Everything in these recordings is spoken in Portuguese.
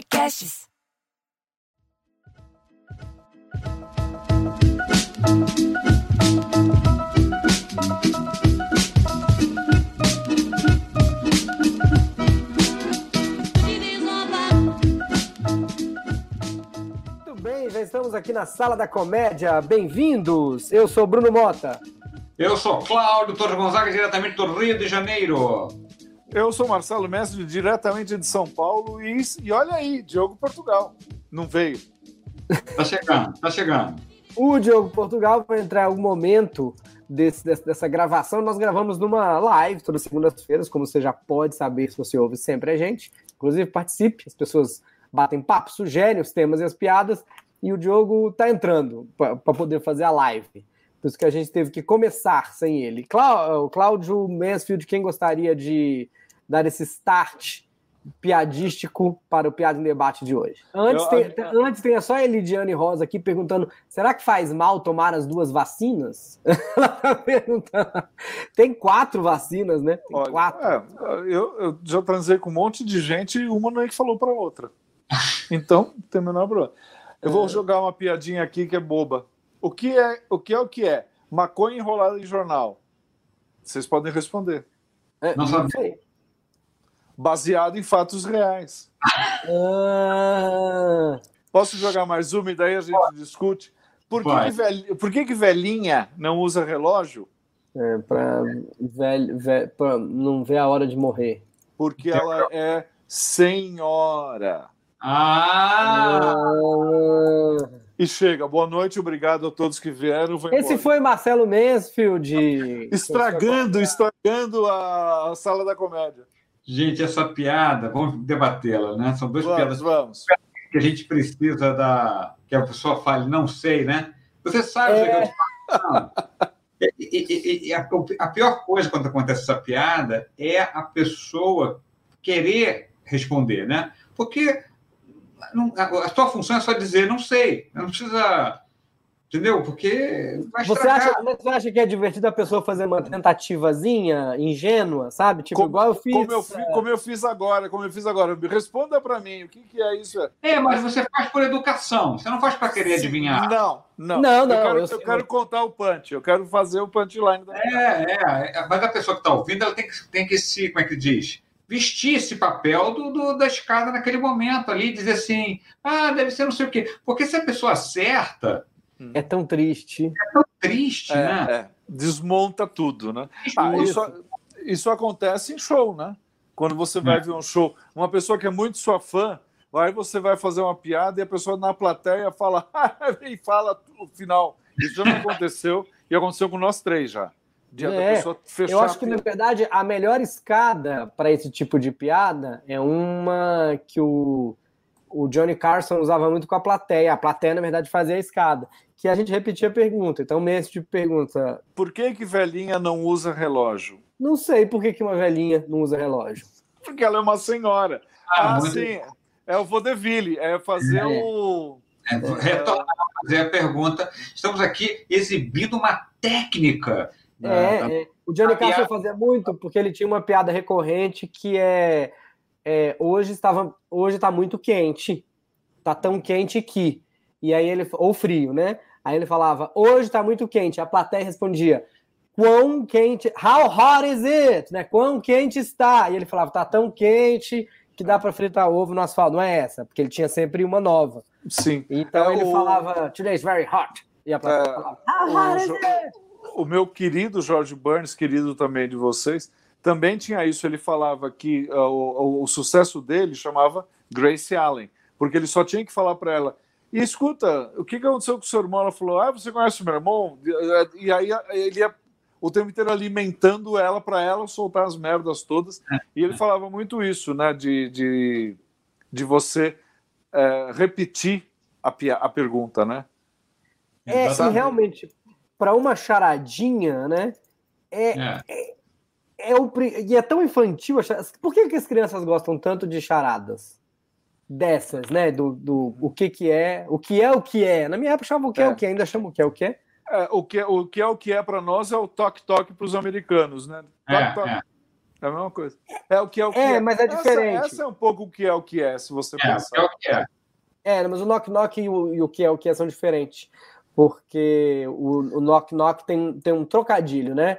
Podcasts. Muito bem, já estamos aqui na Sala da Comédia. Bem-vindos! Eu sou Bruno Mota. Eu sou Cláudio Torres Gonzaga, diretamente do Rio de Janeiro. Eu sou Marcelo Mestre, diretamente de São Paulo, e, e olha aí, Diogo Portugal. Não veio. Tá chegando, tá chegando. O Diogo Portugal vai entrar em algum momento desse, dessa, dessa gravação. Nós gravamos numa live todas as segundas-feiras, como você já pode saber se você ouve sempre a gente. Inclusive, participe, as pessoas batem papo, sugerem os temas e as piadas, e o Diogo tá entrando para poder fazer a live. Por isso que a gente teve que começar sem ele. Clá- O Cláudio Mansfield, quem gostaria de dar esse start piadístico para o Piada em Debate de hoje? Antes, Eu- tem, antes tem só a Elidiane Rosa aqui perguntando: será que faz mal tomar as duas vacinas? Ela tá perguntando. Tem quatro vacinas, né? Tem Olha, quatro. é, eu, eu já transei com um monte de gente e uma não é que falou para outra. Então, tem o menor problema. Eu vou jogar uma piadinha aqui que é boba. O que é o que é o que é? Maconha enrolada em jornal. Vocês podem responder. É, não sei. Baseado em fatos reais. Ah, Posso jogar mais uma e daí a gente discute? Por que, que, velhi- por que que velhinha não usa relógio? é, pra, velho, velho, pra não ver a hora de morrer. Porque ela é senhora. Ah! Ah, E chega. Boa noite, obrigado a todos que vieram. Esse embora. foi Marcelo Mansfield. Estragando, estragando a sala da comédia. Gente, essa piada, vamos debatê-la, né? São duas Vamos, piadas vamos. que a gente precisa da. que a pessoa fale, não sei, né? Você sabe o que eu te falo? Não. E, e- e- a, a pior coisa quando acontece essa piada é a pessoa querer responder, né? Porque a sua função é só dizer, não sei. Não precisa. Entendeu? Porque vai Você acha, você acha que é divertido a pessoa fazer uma tentativazinha ingênua, sabe? Tipo, Como- igual eu fiz. Como eu, fi- como eu fiz agora, como eu fiz agora. Responda para mim, o que, que é isso? É, mas você faz por educação. Você não faz para querer adivinhar. Não, não. Não, não, Eu quero, eu eu quero contar o punch, eu quero fazer o punchline. Da... É, é, é, mas a pessoa que está ouvindo, ela tem que, tem que se, como é que diz? Vestir esse papel do, do- da escada naquele momento ali, dizer assim, ah, deve ser não sei o quê. Porque se a pessoa acerta, É tão triste. triste, É, né? é. Desmonta tudo, né? Ah, isso, isso acontece em show, né? Quando você vai É. ver um show, uma pessoa que é muito sua fã, aí você vai fazer uma piada e a pessoa na plateia fala e fala o final. Isso já não aconteceu e aconteceu com nós três já. De É, pessoa fechar Eu acho a que, na verdade, a melhor escada para esse tipo de piada é uma que o, o Johnny Carson usava muito com a plateia. A plateia, na verdade, fazia a escada. Que a gente repetia a pergunta. Então, esse tipo de pergunta. Por que, que velhinha não usa relógio? Não sei por que, que uma velhinha não usa relógio. Porque ela é uma senhora. Ah, Ah, sim. É o vaudeville, é fazer É. o. É, retornar a fazer a pergunta. Estamos aqui exibindo uma técnica. né? É, é. o Johnny Carson piada- fazia muito porque ele tinha uma piada recorrente que é, é, hoje estava hoje está muito quente, tá tão quente que e aí ele ou frio, né? Aí ele falava hoje está muito quente, a plateia respondia quão quente, how hot is it, né? Quão quente está? E ele falava tá tão quente que dá para fritar ovo no asfalto, não é essa, porque ele tinha sempre uma nova. Sim. Então É, ele o- falava today's very hot e a plateia É, falava how hot is o- it? O meu querido George Burns, querido também de vocês, também tinha isso. Ele falava que ah, o, o- o sucesso dele chamava Grace Allen, porque ele só tinha que falar para ela. E escuta, o que, aconteceu com o seu irmão? Ela falou: Ah, você conhece o meu irmão? E aí ele ia o tempo inteiro alimentando ela para ela soltar as merdas todas. E ele falava muito isso, né? De, de, de você eh, repetir a, a pergunta, né? É, e realmente, para uma charadinha, né? É, É. é o, e é tão infantil. Por que, que as crianças gostam tanto de charadas? Dessas, né? Do, do o que que é, o que é o que é. Na minha época chamava o que é, É. o que é, ainda chama o que é o que é. É, o, que, o que é o que é para nós é o toque-toque para os americanos, né? É, Toque, é. É a mesma coisa. É o que é o que É, é. mas é diferente. Essa, essa é um pouco o que é o que é, se você É, pensar. é o que é. É, mas o Knock Knock e o, e o que é o que é são diferentes. Porque o, o Knock Knock tem, tem um trocadilho, né?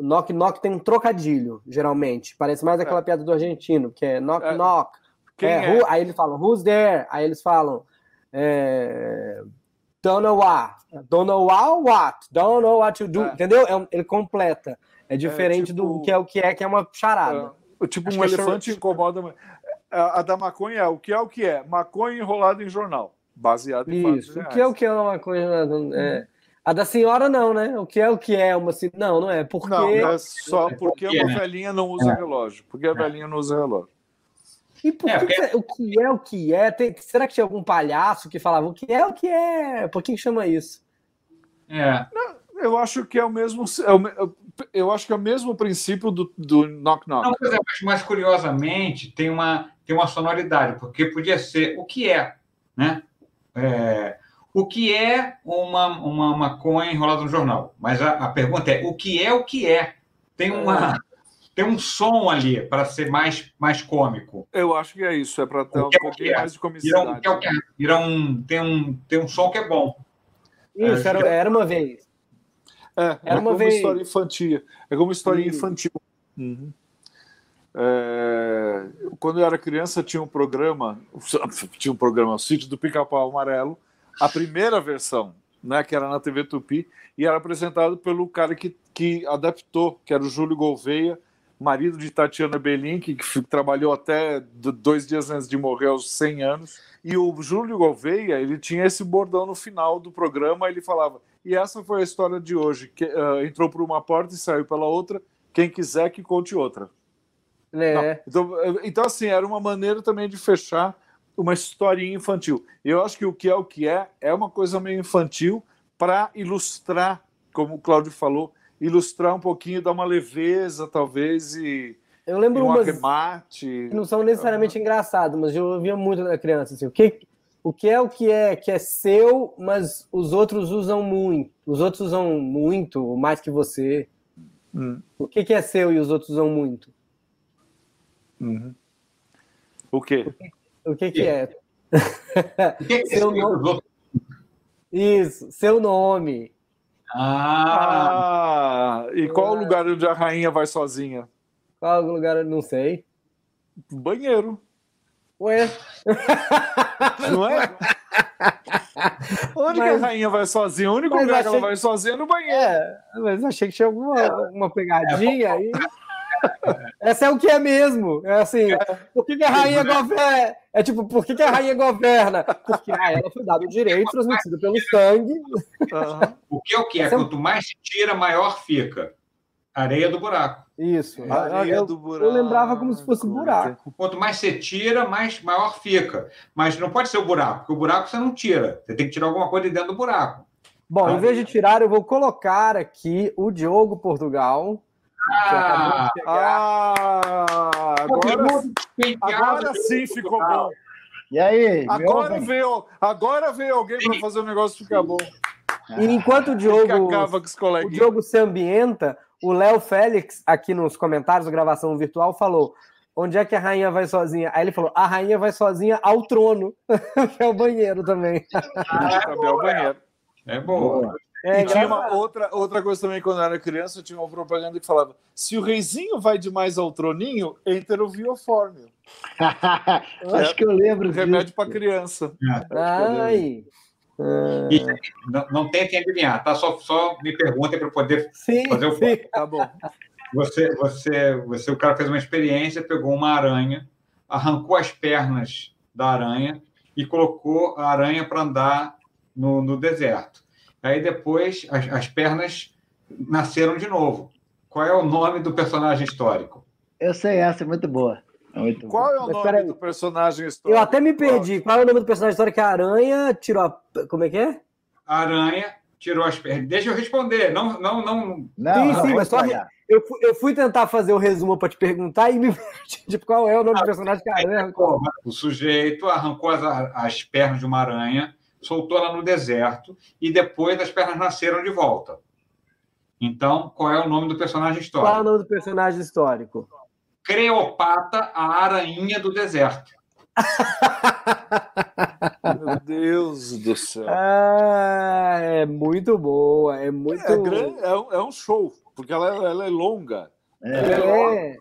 É. O Knock Knock tem um trocadilho, geralmente. Parece mais aquela piada do argentino, que é Knock É. Knock. Quem É, é? who- aí eles falam, who's there? Aí eles falam, é, don't know what. Don't know what, what? Don't know what to do. É. Entendeu? É um- ele completa. É diferente tipo- do que é o que é, que é uma charada. É, tipo, Acho um é elefante incomoda. A, a da maconha é o que é o que é. Maconha enrolada em jornal. Baseado em Isso. O que é o que é uma coisa. é, A da senhora, não, né? O que é o que é uma. assim, Não, não é. Porque. Não, é só porque uma né? velhinha não usa relógio. Porque a velhinha não usa relógio. E por É, que porque- que- o que é o que é? Tem- será que tinha algum palhaço que falava o que é o que é? Por que, chama isso? É. Eu acho que é o mesmo. é o Eu acho que é o mesmo princípio do, do knock knock. Não, é, mas, mas curiosamente tem uma, tem uma sonoridade, porque podia ser o que é, né? É, o que é uma, uma maconha enrolada no jornal? Mas a, a pergunta é, o que é o que é? Tem, uma, tem um som ali para ser mais, mais cômico. Eu acho que é isso. É para ter um é pouquinho que é? mais de um, comicidade. que é o que é, vira um, tem, um, tem um som que é bom. Isso, É, era, era uma vez. É, Era é uma como vez- história infantil. É como história Isso. infantil. Uhum. É, quando eu era criança, tinha um programa, tinha um programa, o Sítio do Pica-Pau Amarelo, a primeira versão, né, que era na TV Tupi, e era apresentado pelo cara que, que adaptou, que era o Júlio Gouveia, marido de Tatiana Belin, que, trabalhou até dois dias antes de morrer, aos 100 anos. E o Júlio Gouveia, ele tinha esse bordão no final do programa, ele falava, e essa foi a história de hoje, que ah, entrou por uma porta e saiu pela outra, quem quiser que conte outra. Né? Então, então, assim, era uma maneira também de fechar uma historinha infantil. Eu acho que o que é o que é é uma coisa meio infantil para ilustrar, como o Cláudio falou, ilustrar um pouquinho, dar uma leveza, talvez, e, Eu e lembro um umas que não são necessariamente engraçadas, mas eu ouvia muito da criança. Assim, o, que, o que é o que é que é seu, mas os outros usam muito. Os outros usam muito, mais que você. Hum, O que, que é seu e os outros usam muito? uhum. O quê? O que, que é? O que é que Seu nome. Isso, seu nome. Ah, Ah, e qual o lugar onde a rainha vai sozinha? Qual lugar? eu Não sei. Banheiro, Ué, não é? Onde que a Mas- rainha vai sozinha? O único Mas lugar que ela vai sozinha é no banheiro. é, mas achei que tinha alguma uma pegadinha aí. Essa é o que é mesmo. É assim, por que, que a rainha governa? É tipo, por que, que a rainha governa? Porque a ela foi dado o direito transmitido pelo sangue. O que é o que é? É Quanto mais se tira, maior fica. Areia do buraco. Isso. Areia eu, do eu lembrava como se fosse buraco. Quanto mais você tira, mais maior fica. Mas não pode ser o buraco, porque o buraco você não tira. Você tem que tirar alguma coisa de dentro do buraco. Bom, Ah. em vez de tirar, eu vou colocar aqui o Diogo Portugal. Ah. Ah, agora, agora sim ficou bom. E aí? Agora veio, agora veio alguém para fazer o negócio ficar bom. E enquanto o Diogo, acaba com os o. Diogo se ambienta, o Léo Félix, aqui nos comentários da gravação virtual, falou: onde é que a rainha vai sozinha? Aí ele falou: a rainha vai sozinha ao trono, que é o banheiro também. Também é o banheiro. é boa. É, e tinha uma outra, outra coisa também, quando eu era criança, tinha uma propaganda que falava: se o reizinho vai demais ao troninho, enter o Viofórmio. Acho que eu lembro disso. Remédio para criança. Ai. Ah, E não, não tentem adivinhar, tá? Só, só me perguntem para poder sim, fazer o sim. Tá bom. Você, você, você, o cara fez uma experiência, pegou uma aranha, arrancou as pernas da aranha e colocou a aranha para andar no, no deserto. Aí depois as, as pernas nasceram de novo. Qual é o nome do personagem histórico? Eu sei essa, é muito boa. É muito boa. Qual é o Mas nome do personagem Eu histórico? até me perdi. Qual é o nome do personagem histórico? Que a aranha tirou a. Como é que é? A aranha tirou as pernas. Deixa eu responder. Não, não, não. Não, Sim, sim, mas só-. Eu fui, eu fui tentar fazer o resumo para te perguntar e me perdi. Tipo, qual é o nome do personagem que a aranha. O sujeito arrancou as, as pernas de uma aranha, soltou ela no deserto e depois as pernas nasceram de volta. Então, qual é o nome do personagem histórico? Qual é o nome do personagem histórico? Creopata, a aranha do deserto. Meu Deus do céu. Ah, é muito boa, é muito. É, grande, é, um, é um show, porque ela, ela é longa. É. Ela é longa.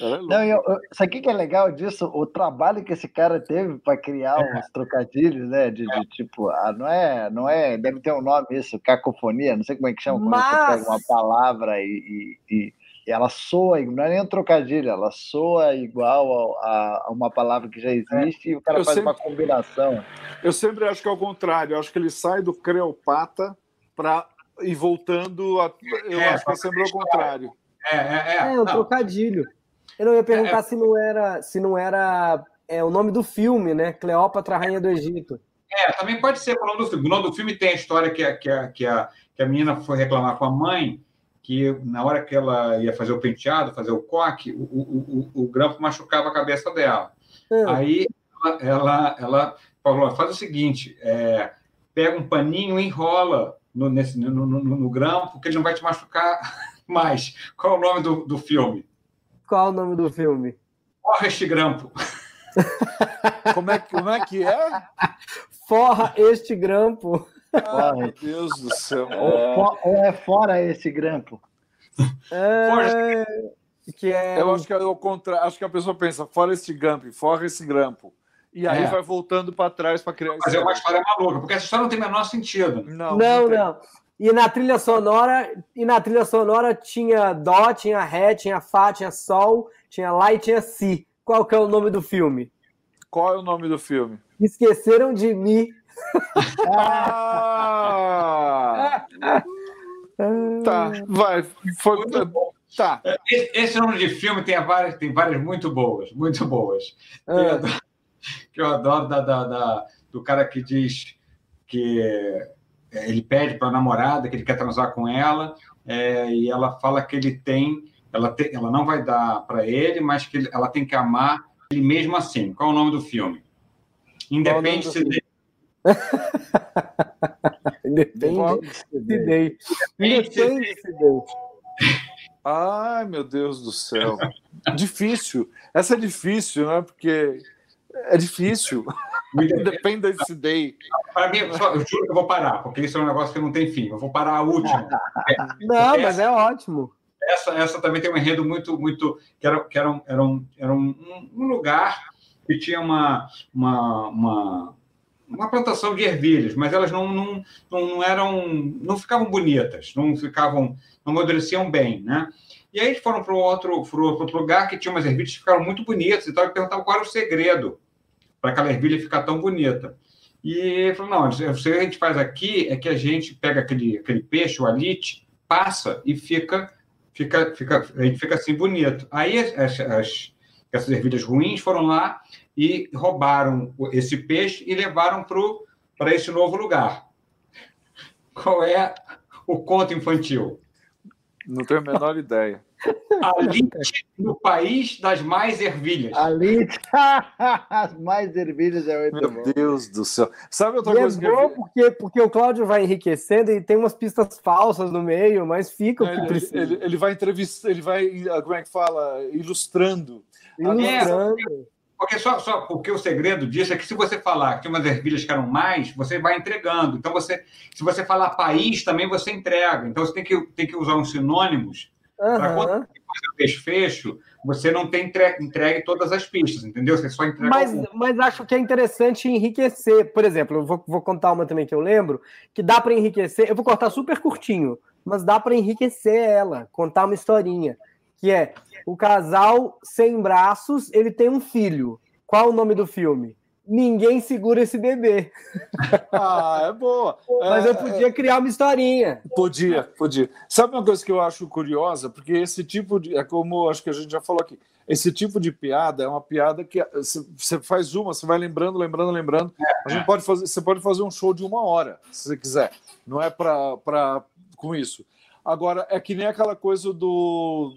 Não, eu, eu, isso aqui que é legal disso, o trabalho que esse cara teve para criar é. uns trocadilhos, né? De, de tipo, ah, não é, não é, deve ter um nome isso, cacofonia, não sei como é que chama quando Mas... você pega uma palavra e, e, e, ela soa, não é nem um trocadilho, ela soa igual a, a uma palavra que já existe é. e o cara eu faz sempre, uma combinação. Eu sempre acho que é o contrário, eu acho que ele sai do Creopata para ir voltando, a, eu é, acho que é sempre o contrário. É, é, é. É um trocadilho. Eu não ia perguntar é, é, se não era, se não era é, o nome do filme, né? Cleópatra, Rainha do Egito. É, também pode ser o nome do filme. O nome do filme tem a história que a, que a, que a, que a menina foi reclamar com a mãe, que na hora que ela ia fazer o penteado, fazer o coque, o, o, o, o grampo machucava a cabeça dela. Hum. Aí ela, ela, ela, falou: faz o seguinte, é, pega um paninho e enrola no, nesse, no, no, no, no grampo, que ele não vai te machucar mais. Qual é o nome do, do filme? Qual o nome do filme? Forra este grampo. como, é, como é que é? Forra este grampo. Ah, meu Deus do céu. Ou, ou é fora esse grampo? É... Que é... Eu acho que é o contrário. Acho que a pessoa pensa, fora este grampo, fora esse grampo. E aí é. vai voltando para trás para criar. Mas é uma história maluca, porque essa história não tem o menor sentido. Não, não. não, não. E na trilha sonora, e na trilha sonora tinha dó, tinha ré, tinha fá, tinha sol, tinha lá e tinha si. Qual que é o nome do filme? Qual é o nome do filme? Esqueceram de mim. Ah! tá, vai. Foi, tá. Esse nome de filme tem várias, tem várias muito boas, muito boas. Ah. Que, eu adoro, que eu adoro da, da, da, do cara que diz que é, ele pede para a namorada que ele quer transar com ela é, e ela fala que ele tem, ela, tem, ela não vai dar para ele, mas que ele, ela tem que amar ele mesmo assim. Qual é o nome do filme? Independence Day. Independence Day. Independence Day. Ai, meu Deus do céu. difícil. Essa é difícil, né? Porque é difícil. Independence Day. Para mim, só, eu juro que eu vou parar, porque isso é um negócio que não tem fim. Eu vou parar a última. Não, essa, mas é ótimo. Essa, essa também tem um enredo muito, muito. que era, que era, um, era, um, era um, um lugar que tinha uma, uma, uma, uma, plantação de ervilhas, mas elas não, não, não, eram. não ficavam bonitas, não ficavam. não amadureciam bem, né? E aí eles foram para outro, outro lugar que tinha umas ervilhas que ficaram muito bonitas e tal, e perguntavam qual era o segredo para aquela ervilha ficar tão bonita. E ele falou: não, o que a gente faz aqui é que a gente pega aquele, aquele peixe, o alite, passa e fica, fica, fica, a gente fica assim bonito. Aí as, as, essas ervilhas ruins foram lá e roubaram esse peixe e levaram para esse novo lugar. Qual é o conto infantil? Não tenho a menor ideia. Alite no país das mais ervilhas. Alite, as mais ervilhas é muito Meu bom. Deus do céu. Sabe outra e é coisa é bom que porque, porque o Cláudio vai enriquecendo e tem umas pistas falsas no meio, mas fica o que ele, precisa. Ele, ele vai entrevistando, ele vai, como é que fala? Ilustrando. Ilustrando. Porque só, só porque o segredo disso é que se você falar que umas ervilhas querem mais, você vai entregando. Então você, se você falar país, também você entrega. Então você tem que, tem que usar uns sinônimos Uhum. Para quando você fazer o desfecho, você não tem entregue, entregue todas as pistas, entendeu? Você só entrega. Mas, mas acho que é interessante enriquecer. Por exemplo, eu vou, vou contar uma também que eu lembro, que dá para enriquecer. Eu vou cortar super curtinho, mas dá para enriquecer ela, contar uma historinha. Que é o casal sem braços, ele tem um filho. Qual o nome do filme? Ninguém segura esse bebê. Ah, é boa. Mas é, eu podia é... criar uma historinha. Podia, podia. Sabe uma coisa que eu acho curiosa? Porque esse tipo de. É como acho que a gente já falou aqui. Esse tipo de piada é uma piada que você faz uma, você vai lembrando, lembrando, lembrando. A gente pode fazer, você pode fazer um show de uma hora, se você quiser. Não é para com isso. Agora, é que nem aquela coisa do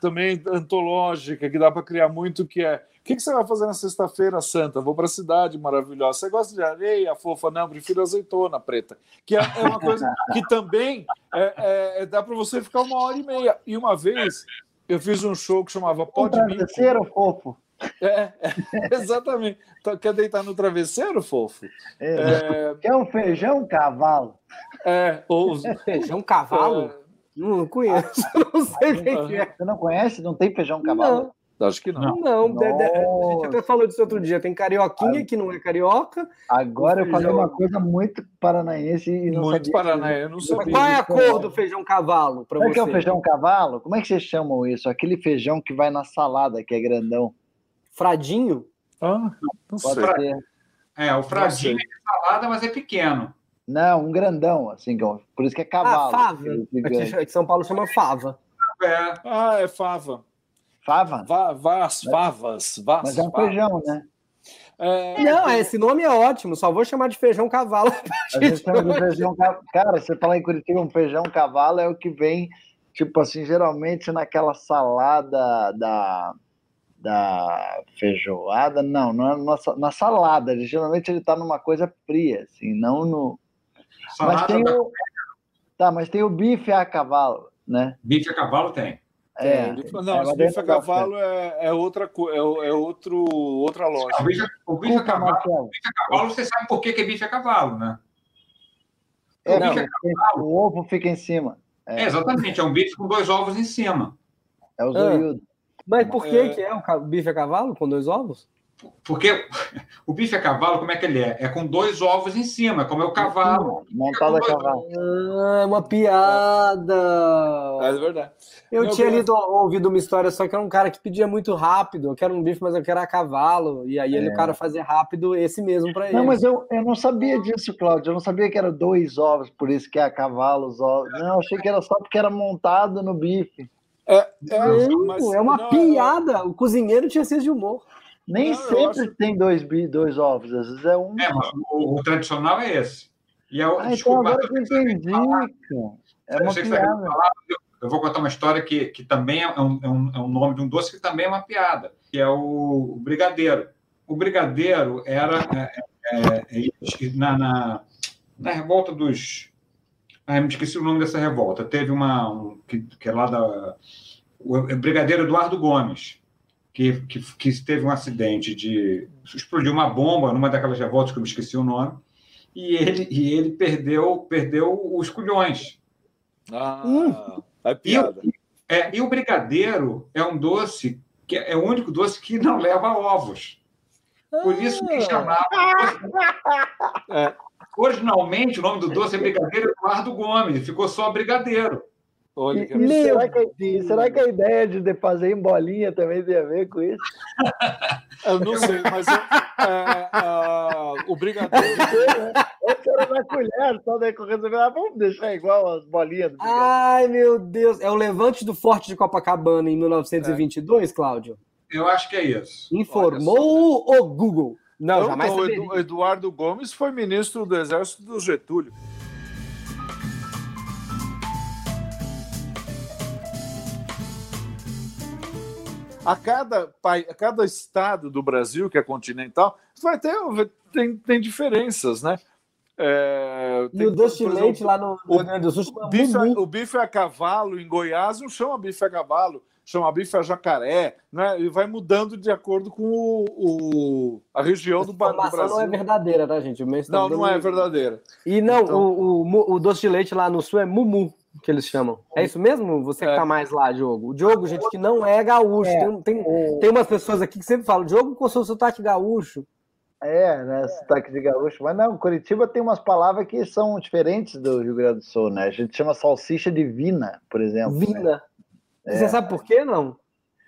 também antológica, que dá para criar muito, que é o que, que você vai fazer na sexta-feira santa? Vou para a cidade maravilhosa. Você gosta de areia, fofa? Não, prefiro azeitona preta. Que é, é uma coisa que também é, é, é dá para você ficar uma hora e meia. E uma vez eu fiz um show que chamava Pode um Travesseiro, fofo. É, é, exatamente. Então, quer deitar no travesseiro, fofo? É, Quer um feijão cavalo? É, ou... Feijão cavalo? Não conheço, não sei o que é. Você não conhece? Não tem feijão cavalo? Não. Acho que não. Não, não a gente até falou disso outro dia. Tem carioquinha que não é carioca. Agora eu falei uma coisa muito paranaense e não Muito paranaense, eu não sabia. Qual é a cor do feijão cavalo para você? é que é o feijão cavalo? Como é que vocês chamam isso? Aquele feijão que vai na salada, que é grandão. Fradinho? Ah, não Pode sei. Ser. É, o fradinho é salada, mas é pequeno. Não, um grandão, assim, por isso que é cavalo. Ah, fava. Aqui, São Paulo chama fava. É. Ah, é fava. Fava? Va, vas, favas, vas, Mas é um feijão, né? É... Não, esse nome é ótimo, só vou chamar de feijão cavalo. feijão, cara, você fala em Curitiba, um feijão cavalo é o que vem, tipo assim, geralmente naquela salada da, da feijoada, não, não é na, na salada, geralmente ele tá numa coisa fria, assim, não no. Salada mas tem o... Tá, mas tem o bife a cavalo, né? Bife a cavalo tem. É, não, é, bife a cavalo é, é, outra é, é outro, outra loja. O bife, o bife, a cavalo, bife a cavalo, você sabe por que, que é bife a cavalo, né? É, não, cavalo, o ovo fica em cima. É. é. exatamente, é um bife com dois ovos em cima. É o zoiudo. Ah, mas por que, que é o bife a cavalo com dois ovos? Porque o bife a cavalo, como é que ele é? É com dois ovos em cima, como é o cavalo. Montado a cavalo. Ah, é uma piada. É, verdade. Eu Meu tinha lido, ouvido uma história, só que era um cara que pedia muito rápido. Eu quero um bife, mas eu quero a cavalo. E aí é. ele, o cara fazia rápido esse mesmo para ele. Não, mas eu, eu não sabia disso, Cláudio. Eu não sabia que era dois ovos, por isso que é a cavalo, os ovos. Não, eu achei que era só porque era montado no bife. É, é, mas, é uma não, piada. O cozinheiro tinha senso de humor. Nem não, sempre acho... tem dois, dois ovos, às vezes é um. É, mas o, o tradicional é esse. E é, ah, então desculpa, então agora que eu entendi, É uma piada. eu vou contar uma história que, que também é um, é, um, é um nome de um doce que também é uma piada, que é o, o brigadeiro. O brigadeiro era é, é, é na, na, na, revolta dos. Ah, me esqueci o nome dessa revolta. Teve uma. Um, que, que é lá da. O brigadeiro Eduardo Gomes que, que, que teve um acidente de explodiu uma bomba numa daquelas revoltas que eu me esqueci o nome e ele e ele perdeu perdeu os culhões. Ah, hum. é piada. E, é, e o brigadeiro é um doce que é o único doce que não leva ovos. Por isso que ah. chamava. É. Originalmente, o nome do doce é Brigadeiro Eduardo Gomes, ficou só Brigadeiro. Olha, e, e será, que, será que a ideia de fazer em bolinha também tem a ver com isso? Eu não sei, mas é, é, o brigadeiro. Era na colher, só daí resolveu, ah, vamos deixar igual as bolinhas. Do Ai, meu Deus. É o levante do Forte de Copacabana em 1922, é. Cláudio? Eu acho que é isso. Informou o Google. Não, não jamais. Então, o Eduardo Gomes foi ministro do Exército do Getúlio. A cada, a cada estado do Brasil que é continental, vai ter tem, tem diferenças, né? É, e o doce de leite lá no Rio Grande do Sul o bife, o bife a cavalo em Goiás não chama bife a cavalo, chama bife a jacaré, né? E vai mudando de acordo com o, o a região do, do Brasil. não é verdadeira, tá, gente? não, não é verdadeira. E não, então... o, o, o doce de leite lá no sul é mumu que eles chamam. É isso mesmo? Você que é. tá mais lá, Diogo. O Diogo, gente, que não é gaúcho. É. Tem, tem, tem umas pessoas aqui que sempre falam, Diogo com seu sotaque gaúcho. É, né? Sotaque de gaúcho. Mas não, Curitiba tem umas palavras que são diferentes do Rio Grande do Sul, né? A gente chama salsicha de vina, por exemplo. Vina. Né? É. Você sabe por quê, não?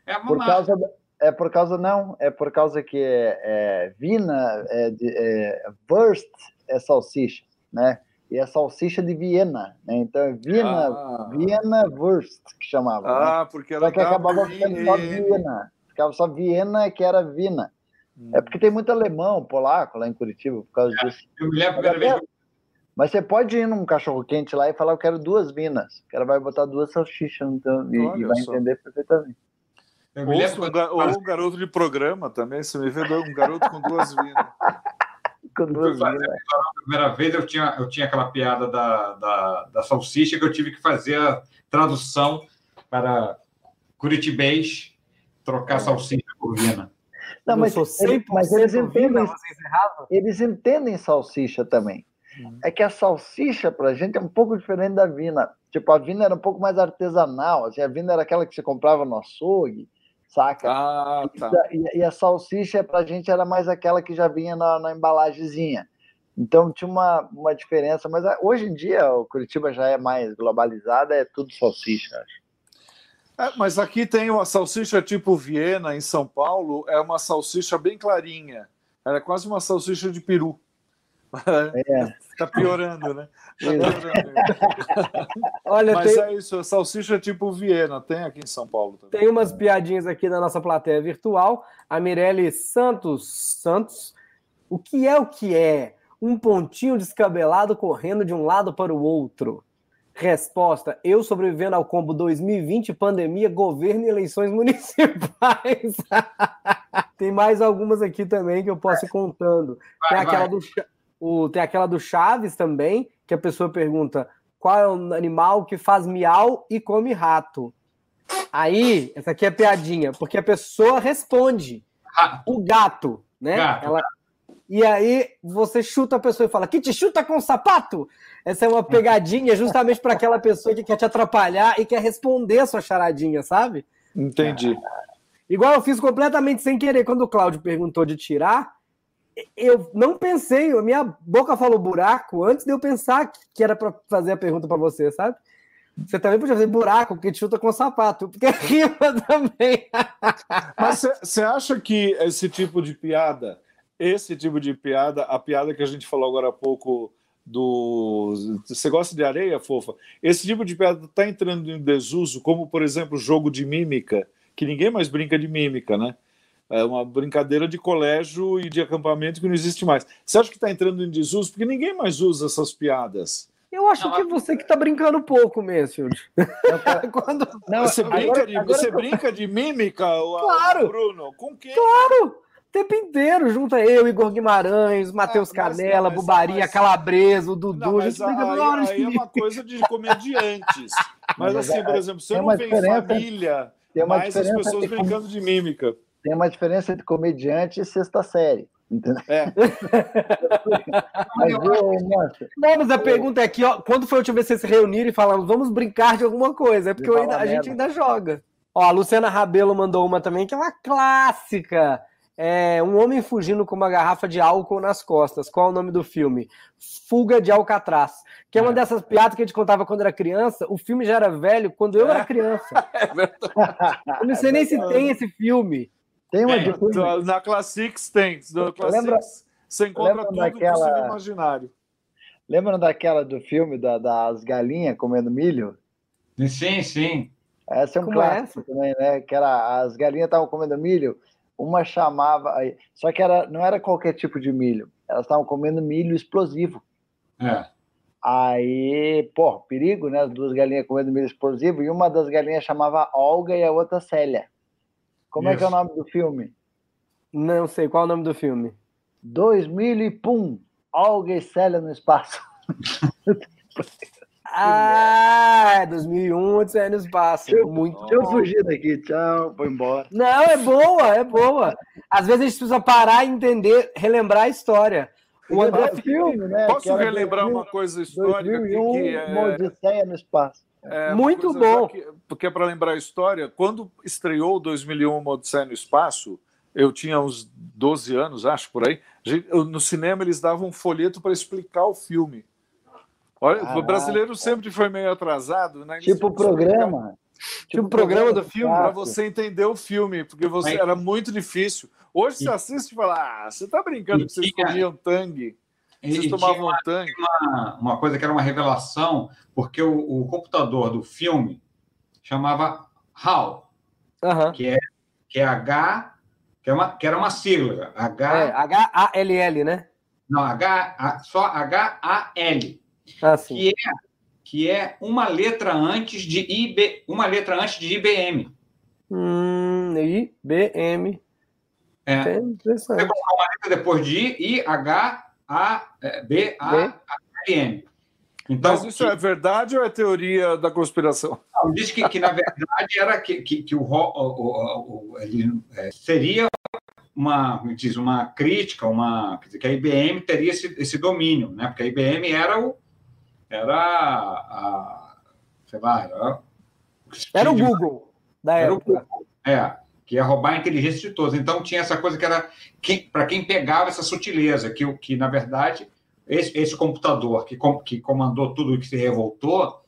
É por causa é por causa não, é por causa que é, é vina, é, é, wurst é salsicha, né? e a salsicha de Viena, né? Então é Viena, ah. Viena Wurst que chamava. Ah, né? porque ela só que acabava ficando só Viena, ficava só Viena que era Vina. Hum. É porque tem muito alemão, polaco lá em Curitiba por causa é, disso. Eu me lembro a primeira vez Mas você pode ir num cachorro-quente lá e falar, eu quero duas minas. O cara vai botar duas salsichas então, e, e, vai só. entender perfeitamente. Ou, um, gar ou um garoto de programa também, você me vê um garoto com duas minas. com duas minas. A primeira vez eu tinha, eu tinha aquela piada da, da, da salsicha que eu tive que fazer a tradução para curitibês, trocar é. salsicha por vina. Não, mas, eles, mas eles entendem, eles entendem salsicha também. Uhum. É que a salsicha para a gente é um pouco diferente da vina. Tipo, a vina era um pouco mais artesanal. Assim, a vina era aquela que você comprava no açougue, saca? Ah, tá. e, e, a salsicha para a gente era mais aquela que já vinha na, na. Então tinha uma, uma diferença, mas ah, hoje em dia o Curitiba já é mais globalizada, é tudo salsicha, acho. É, mas aqui tem uma salsicha tipo Viena, em São Paulo, é uma salsicha bem clarinha. Era é quase uma salsicha de peru. É. tá piorando, né? Tá piorando. Olha, Mas tem... é isso, salsicha tipo Viena, tem aqui em São Paulo também. Tem umas piadinhas aqui na nossa plateia virtual. A Mirelle Santos Santos. O que é o que é? Um pontinho descabelado correndo de um lado para o outro. Resposta: Eu sobrevivendo ao combo 2020, pandemia, governo e eleições municipais. tem mais algumas aqui também que eu posso ir contando. Tem aquela, do, o, tem aquela do Chaves também, que a pessoa pergunta qual é o animal que faz miau e come rato. Aí, essa aqui é piadinha, porque a pessoa responde. O gato, né? Gato. Ela, e aí você chuta a pessoa e fala: que te chuta com sapato? Essa é uma pegadinha justamente para aquela pessoa que quer te atrapalhar e quer responder a sua charadinha, sabe? Entendi. Igual eu fiz completamente sem querer quando o Cláudio perguntou de tirar. Eu não pensei, a minha boca falou buraco antes de eu pensar que era para fazer a pergunta para você, sabe? Você também podia fazer buraco, porque te chuta com sapato, porque rima também. Mas você acha que esse tipo de piada esse tipo de piada, a piada que a gente falou agora há pouco do. Você gosta de areia, fofa? Esse tipo de piada está entrando em desuso, como, por exemplo, jogo de mímica, que ninguém mais brinca de mímica, né? É uma brincadeira de colégio e de acampamento que não existe mais. Você acha que está entrando em desuso? Porque ninguém mais usa essas piadas. Eu acho não, que você que está brincando pouco, Mansfield. Quando... Não, você, brinca agora, de, agora você brinca de mímica, claro, Bruno? Com quem? Claro! O tempo inteiro, junta eu, Igor Guimarães, Matheus ah, Canela, mas, Bubaria, mas... Calabresa, o Dudu. Não, mas aí, aí, aí é uma coisa de comediantes. Mas, assim, por exemplo, você não vê família, tem uma mais as pessoas brincando de mímica. Tem uma diferença entre comediante e sexta série. Entendeu? É. mas, eu, não, mas a pergunta é aqui, ó, quando foi a última vez que vocês se reuniram e falaram, vamos brincar de alguma coisa? É porque ainda, a gente ainda joga. Ó, a Luciana Rabelo mandou uma também, que é uma clássica é, um homem fugindo com uma garrafa de álcool nas costas. Qual é o nome do filme? Fuga de Alcatraz. Que é uma é. dessas piadas que a gente contava quando era criança. O filme já era velho quando eu era é. criança. É verdade. Eu não sei nem se tem esse filme. Tem uma. Na Classics tem. Na Classics, lembra, você encontra tudo daquela... possível imaginário. Lembram daquela do filme da, das galinhas comendo milho? Sim, sim. Essa é um Como clássico é também, né? Que era as galinhas estavam comendo milho uma chamava. Só que era, não era qualquer tipo de milho. Elas estavam comendo milho explosivo. É. Aí, pô, perigo, né? As duas galinhas comendo milho explosivo. E uma das galinhas chamava Olga e a outra Célia. Como Isso. é que é o nome do filme? Não sei. Qual é o nome do filme? Dois milho e pum! Olga e Célia no espaço. Ah, 2001, Odisseia anos Espaço. Eu, Muito eu fugir daqui, tchau, vou embora. Não, é boa, é boa. Às vezes a gente precisa parar e entender, relembrar a história. O André filme, né? Posso relembrar 2000, uma coisa histórica 2001, que, é... Odisseia no Espaço. É, Muito bom. Que, porque é para lembrar a história, quando estreou 2001 Uma Odisseia no Espaço, eu tinha uns 12 anos, acho, por aí. No cinema eles davam um folheto para explicar o filme. Olha, Caraca. o brasileiro sempre foi meio atrasado, né? Tipo o programa. Tipo o programa do filme. Para você entender o filme, porque você era muito difícil. Hoje você assiste e fala: ah, você está brincando que vocês comiam tangue. Vocês e tomavam uma, tangue. Uma, uma, coisa que era uma revelação, porque o, o computador do filme chamava HAL, uhum. que, é, que é H, que, é uma, que era uma sigla. H. É, H-A-L-L, né? Não, H, só H-A-L. ah, que, é, que é uma letra antes de IB, uma letra antes de IBM. Hum, IBM. É. Você colocar uma letra depois de I, H, A, B, A, M. Então, Mas isso que... é verdade ou é teoria da conspiração? Não, diz que, que, na verdade, era que, que, que o, o, o, ele, é, seria uma, diz, uma crítica, uma, quer dizer, que a IBM teria esse, esse domínio, né? porque a IBM era o. Era a. Sei lá, era, era o Google da era época. O Google, é, que ia roubar a inteligência de todos. Então tinha essa coisa que era para quem pegava essa sutileza, que, que na verdade esse, esse computador que, com, que comandou tudo o que se revoltou,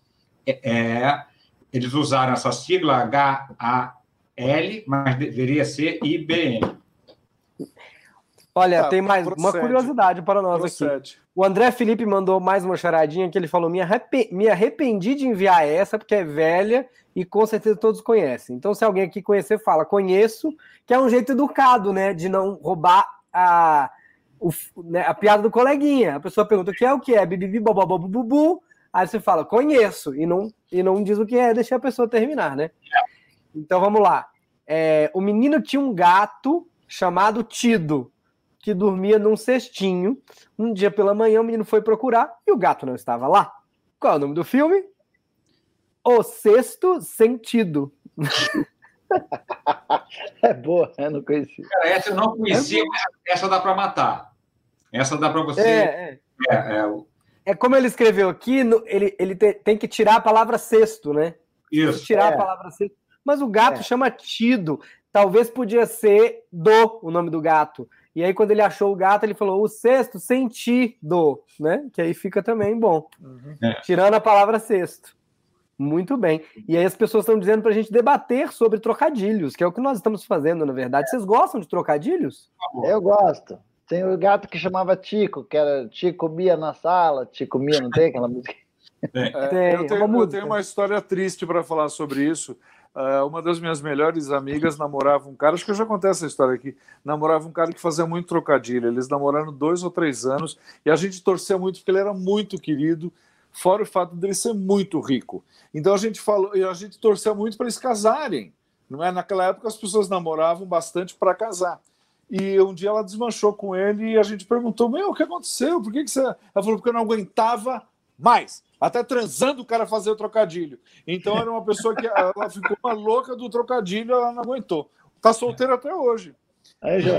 é, é, eles usaram essa sigla H-A-L, mas deveria ser IBM. Olha, tá, tem mais procede. uma curiosidade para nós procede. aqui. O André Felipe mandou mais uma charadinha que ele falou: me, me arrependi de enviar essa porque é velha e com certeza todos conhecem. Então, se alguém aqui conhecer, fala: conheço, que é um jeito educado, né, de não roubar a, o, né, a piada do coleguinha. A pessoa pergunta o que é o que é, bibibi, bobobobubu. Aí você fala, conheço, e não, e não diz o que é, deixa a pessoa terminar, né? Então vamos lá. É, o menino tinha um gato chamado Tido, que dormia num cestinho. Um dia pela manhã o menino foi procurar e o gato não estava lá. Qual é o nome do filme? O Sexto Sentido. é boa, eu não conhecia. Cara, essa eu não conhecia, é essa dá para matar. Essa dá para você. É, é. É, é, é, como ele escreveu aqui, ele, ele tem que tirar a palavra sexto, né? Isso. Tirar a é. palavra sexto. Mas o gato é. chama Tido. Talvez podia ser do o nome do gato. E aí, quando ele achou o gato, ele falou o sexto sentido, né? Que aí fica também bom. Uhum. Tirando a palavra sexto. Muito bem. E aí as pessoas estão dizendo para a gente debater sobre trocadilhos, que é o que nós estamos fazendo, na verdade. Vocês gostam de trocadilhos? Eu gosto. Tem o gato que chamava Tico, que era Tico Mia na sala, Tico Mia, não tem aquela música? É, tem, eu, tenho, uma eu tenho uma história triste para falar sobre isso. Uh, uma das minhas melhores amigas namorava um cara, acho que eu já contei essa história aqui, namorava um cara que fazia muito trocadilho. Eles namoraram dois ou três anos e a gente torcia muito porque ele era muito querido fora o fato dele ser muito rico. Então a gente falou, e a gente torceu muito para eles casarem. Não é? Naquela época as pessoas namoravam bastante para casar. E um dia ela desmanchou com ele e a gente perguntou: Meu, o que aconteceu? Por que, que você. Ela falou: Porque eu não aguentava mais. Até transando o cara fazer o trocadilho. Então era uma pessoa que ela ficou uma louca do trocadilho, ela não aguentou. Tá solteira até hoje. Aí já...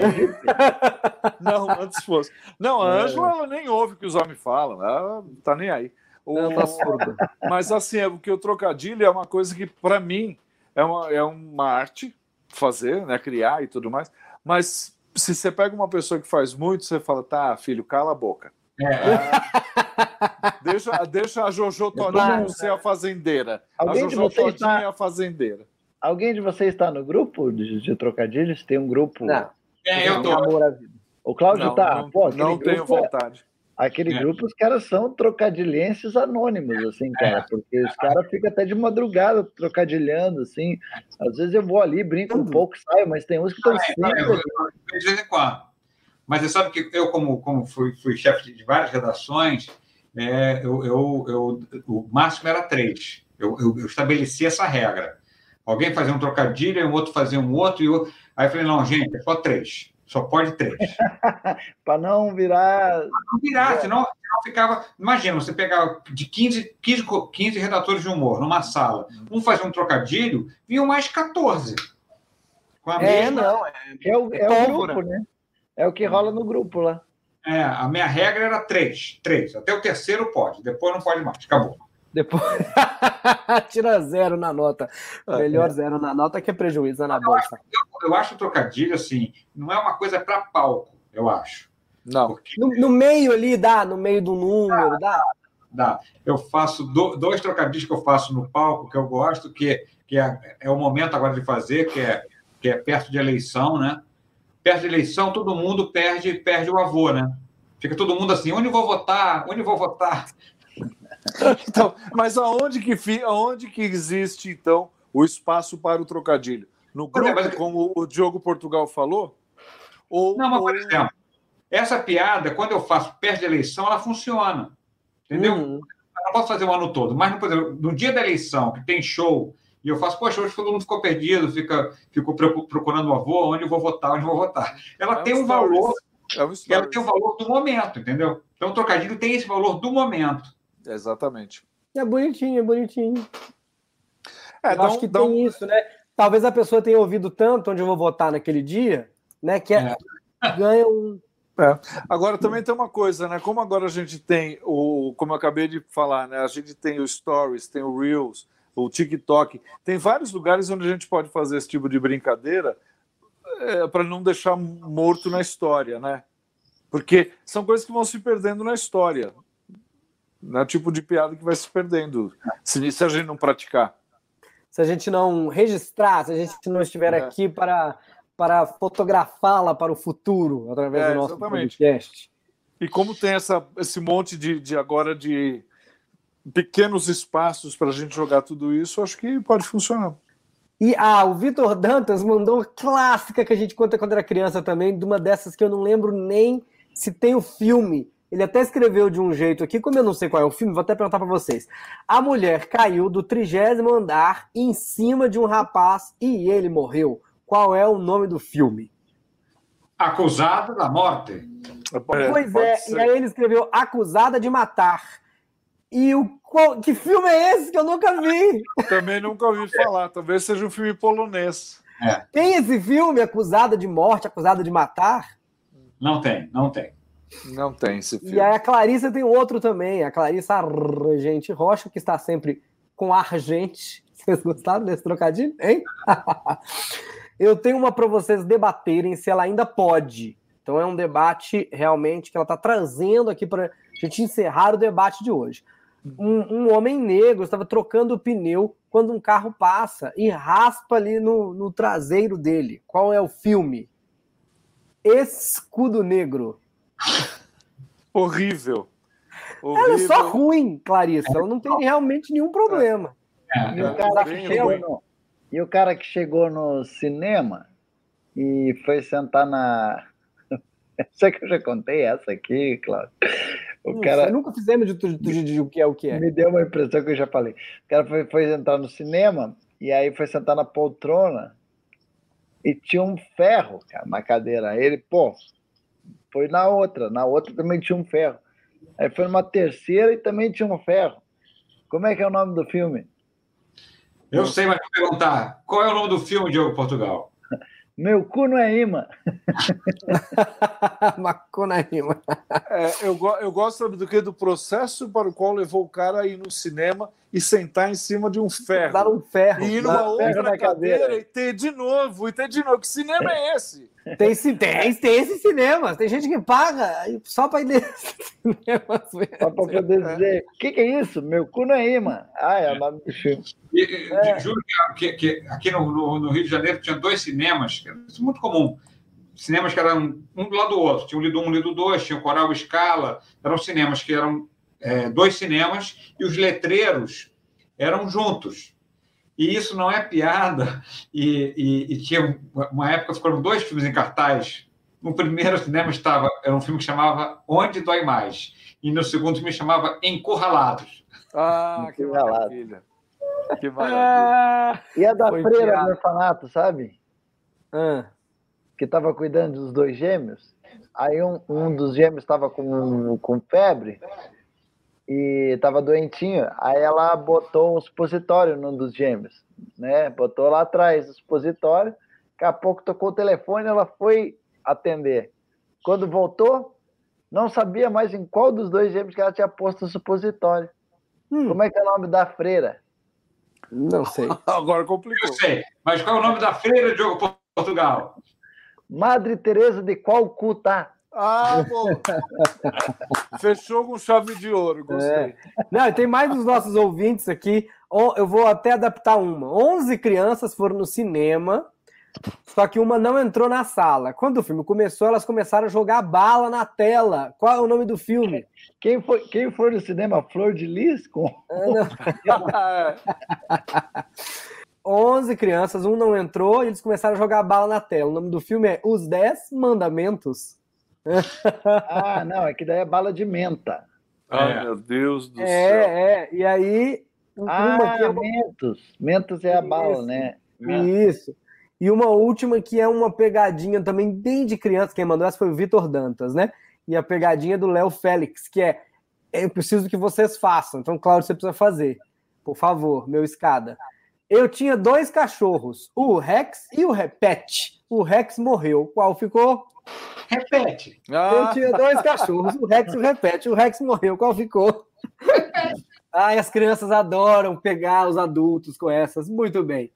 não, antes fosse. Não, a é. Ângela ela nem ouve o que os homens falam, ela tá nem aí. O... Tá Mas assim, é porque o trocadilho é uma coisa que, para mim, é uma, é uma arte fazer, né? Criar e tudo mais. Mas se você pega uma pessoa que faz muito, você fala, tá, filho, cala a boca. É. deixa, deixa a Jojo Toninho ser a fazendeira. Alguém a Jojo Toninho está... é a fazendeira. Alguém de vocês está no grupo de, de trocadilhos? Tem um grupo. Não. É, eu tô. O Cláudio está. Não, não tenho é vontade. Aquele é. grupo, os caras são trocadilhenses anônimos, assim, cara, é. porque os caras ficam até de madrugada trocadilhando, assim. Às vezes eu vou ali, brinco um pouco, saio, mas tem uns que estão ah, é, sempre. de vez em quando. Mas você sabe que eu, como, como fui, fui chefe de várias redações, é, eu, eu, eu, o máximo era três. Eu, eu, eu, estabeleci essa regra. Alguém fazia um trocadilho, o outro fazia um outro, e eu... aí eu falei, não, gente, é só três. Só pode três. para não virar. Pra não virar, senão, senão ficava. Imagina, você pegar de 15, 15, 15 redatores de humor numa sala, um fazia um trocadilho, vinham mais 14. Com a é, mesma... não. É, é o, é o grupo, né? É o que rola no grupo lá. É, a minha regra era três. Três. Até o terceiro pode, depois não pode mais. Acabou. Depois tira zero na nota. Ah, Melhor é. zero na nota que é prejuízo na bolsa. Eu, eu acho trocadilho assim, não é uma coisa para palco, eu acho. Não. Porque... No, no, meio ali dá, no meio do número, dá. Dá. Eu faço do, dois trocadilhos que eu faço no palco que eu gosto, que, que é, é o momento agora de fazer, que é, que é perto de eleição, né? Perto de eleição, todo mundo perde, perde o avô, né? Fica todo mundo assim, onde vou votar? Onde vou votar? Então, mas aonde que, aonde que existe, então, o espaço para o trocadilho? No grupo, é, mas... como o Diogo Portugal falou? Ou, não, mas, por exemplo, essa piada, quando eu faço perto da eleição, ela funciona. Entendeu? Uhum. Eu não posso fazer o ano todo, mas, por exemplo, no dia da eleição, que tem show, e eu faço, poxa, hoje todo mundo ficou perdido, fica, ficou procurando o avô, onde eu vou votar, onde eu vou votar. Ela é tem um valor, é ela tem o um valor do momento, entendeu? Então o trocadilho tem esse valor do momento. Exatamente. É bonitinho, é bonitinho. É, eu acho que tem isso, né? Talvez a pessoa tenha ouvido tanto onde eu vou votar naquele dia, né? Que é, é. ganha um. É. Agora também tem uma coisa, né? Como agora a gente tem o, como eu acabei de falar, né? A gente tem o Stories, tem o Reels, o TikTok, tem vários lugares onde a gente pode fazer esse tipo de brincadeira é, para não deixar morto na história, né? Porque são coisas que vão se perdendo na história. Não é o tipo de piada que vai se perdendo se, se a gente não praticar. Se a gente não registrar, se a gente não estiver é. aqui para, para fotografá-la para o futuro através é, do nosso exatamente. podcast. E como tem essa, esse monte de, de agora de pequenos espaços para a gente jogar tudo isso, acho que pode funcionar. E ah, o Vitor Dantas mandou uma clássica que a gente conta quando era criança também, de uma dessas que eu não lembro nem se tem o filme. Ele até escreveu de um jeito aqui, como eu não sei qual é o filme, vou até perguntar para vocês. A mulher caiu do trigésimo andar em cima de um rapaz e ele morreu. Qual é o nome do filme? Acusada da morte. Pois é, e aí ele escreveu Acusada de Matar. E o qual, que filme é esse que eu nunca vi? Também nunca ouvi falar. Talvez seja um filme polonês. É. Tem esse filme, Acusada de Morte, Acusada de Matar? Não tem, não tem. Não tem esse filme. E aí a Clarissa tem outro também, a Clarissa Argente Rocha, que está sempre com Argente. Vocês gostaram desse trocadilho, hein? eu tenho uma para vocês debaterem se ela ainda pode. Então é um debate realmente que ela está trazendo aqui para a gente encerrar o debate de hoje um, um homem negro estava trocando o pneu quando um carro passa e raspa ali no, no traseiro dele. Qual é o filme? Escudo Negro. Horrível. Horrível. Ela é só ruim, Clarissa. Ela não tem realmente nenhum problema. É, e, o cara que chegou no, e o cara que chegou no cinema e foi sentar na. Sei que eu já contei essa aqui, Cláudio. O cara... Nunca fizemos de, de, de, de, o que é o que é. Me deu uma impressão que eu já falei. O cara foi, foi entrar no cinema e aí foi sentar na poltrona e tinha um ferro, cara, na cadeira. Aí ele, pô, foi na outra. Na outra também tinha um ferro. Aí foi numa terceira e também tinha um ferro. Como é que é o nome do filme? Eu sei, mas vou perguntar. Qual é o nome do filme, Diogo Portugal? Meu cu não é imã. Macu não é imã. É, eu, eu gosto do que do processo para o qual levou o cara a ir no cinema e sentar em cima de um ferro. Dar um ferro. E ir numa outra cadeira e ter de novo, e ter de novo. Que cinema é esse? Tem, tem, tem esses cinemas. Tem gente que paga só para ir nesse cinema. Só para poder dizer: o que, que, é isso? Meu cu não é imã. Ah, é o nome do filme. E, é. Juro que, que, aqui no, no, no, Rio de Janeiro tinha dois cinemas, que isso é muito comum. Cinemas que eram um do lado do outro. Tinha o Lido 1, um, Lido 2, tinha o Coral Escala. Eram cinemas que eram é, dois cinemas e os letreiros eram juntos. E isso não é piada. E, e, e tinha uma época foram dois filmes em cartaz. No primeiro cinema estava era um filme que chamava Onde dói mais e no segundo filme chamava Encurralados. Ah, que maravilha! Que maravilha! Ah, e a da Foi freira do orfanato, sabe? Ah. Que estava cuidando dos dois gêmeos. Aí um, um dos gêmeos estava com, com febre e estava doentinho. Aí ela botou um supositório num dos gêmeos, né? Botou lá atrás o supositório. Daqui a pouco tocou o telefone, ela foi atender. Quando voltou, não sabia mais em qual dos dois gêmeos que ela tinha posto o supositório. Hum. Como é que é o nome da freira? Não sei. Agora complicou. Eu sei. Mas qual é o nome da freira, Diogo Portugal? Madre Teresa de Calcutá. Ah, bom. Fechou com chave de ouro, gostei. É. Não, tem mais dos nossos ouvintes aqui. Eu vou até adaptar uma. 11 crianças foram no cinema, só que uma não entrou na sala. Quando o filme começou, elas começaram a jogar bala na tela. Qual é o nome do filme? Quem foi, quem foi no cinema? Flor de Lis? Com... Ah, 11 crianças, um não entrou e eles começaram a jogar bala na tela. O nome do filme é Os Dez Mandamentos ah, não, é que daí é bala de menta. Ai, é. meu Deus do é, céu. É, e aí. Ah, que é... Mentos. Mentos é a bala, né? Isso. E uma última que é uma pegadinha também bem de criança. Quem mandou essa foi o Vitor Dantas, né? E a pegadinha do Léo Félix, que é eu preciso que vocês façam. Então, Cláudio, você precisa fazer. Por favor, meu escada. Eu tinha dois cachorros, o Rex e o Repete. O Rex morreu. Qual ficou? Repete. Ah. Eu tinha dois cachorros, o Rex Repete. O Rex morreu. Qual ficou? Ai, as crianças adoram pegar os adultos com essas. Muito bem.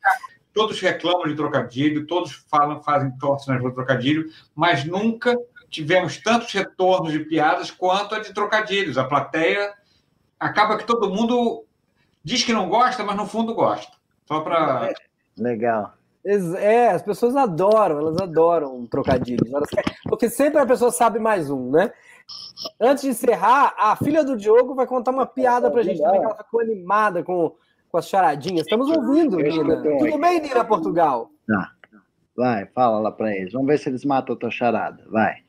Todos reclamam de trocadilho, todos falam, fazem torce nas trocadilho, mas nunca tivemos tantos retornos de piadas quanto a de trocadilhos. A plateia acaba que todo mundo diz que não gosta, mas no fundo gosta. Só para. Legal. É, as pessoas adoram, elas adoram trocadilhos. Porque sempre a pessoa sabe mais um, né? Antes de encerrar, a filha do Diogo vai contar uma piada pra gente também, ela ficou animada com, com as charadinhas. Estamos ouvindo, Nina. Tudo bem, Nina Portugal? Tá. Vai, fala lá pra eles. Vamos ver se eles matam a tua charada. Vai.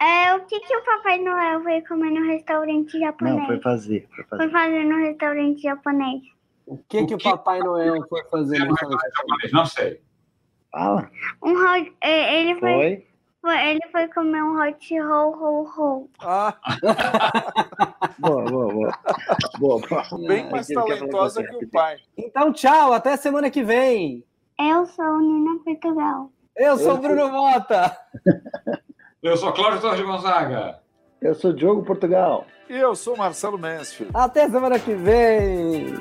É, o que, que o Papai Noel foi comer no restaurante japonês? Não, foi fazer. Foi fazer, foi fazer no restaurante japonês. O que, o que, que o Papai Noel foi fazer japonês? Não sei. Fala. Um hot, é, ele foi, foi? foi, Ele foi comer um hot roll, roll, roll. Ah. boa, boa, boa, boa, boa. Bem mais talentosa que o pai. Então, tchau. Até semana que vem. Eu sou Nina Portugal. Eu sou o Bruno Mota. Eu sou Cláudio Torres Gonzaga. Eu sou Diogo Portugal. E eu sou Marcelo Mansfield. Até semana que vem.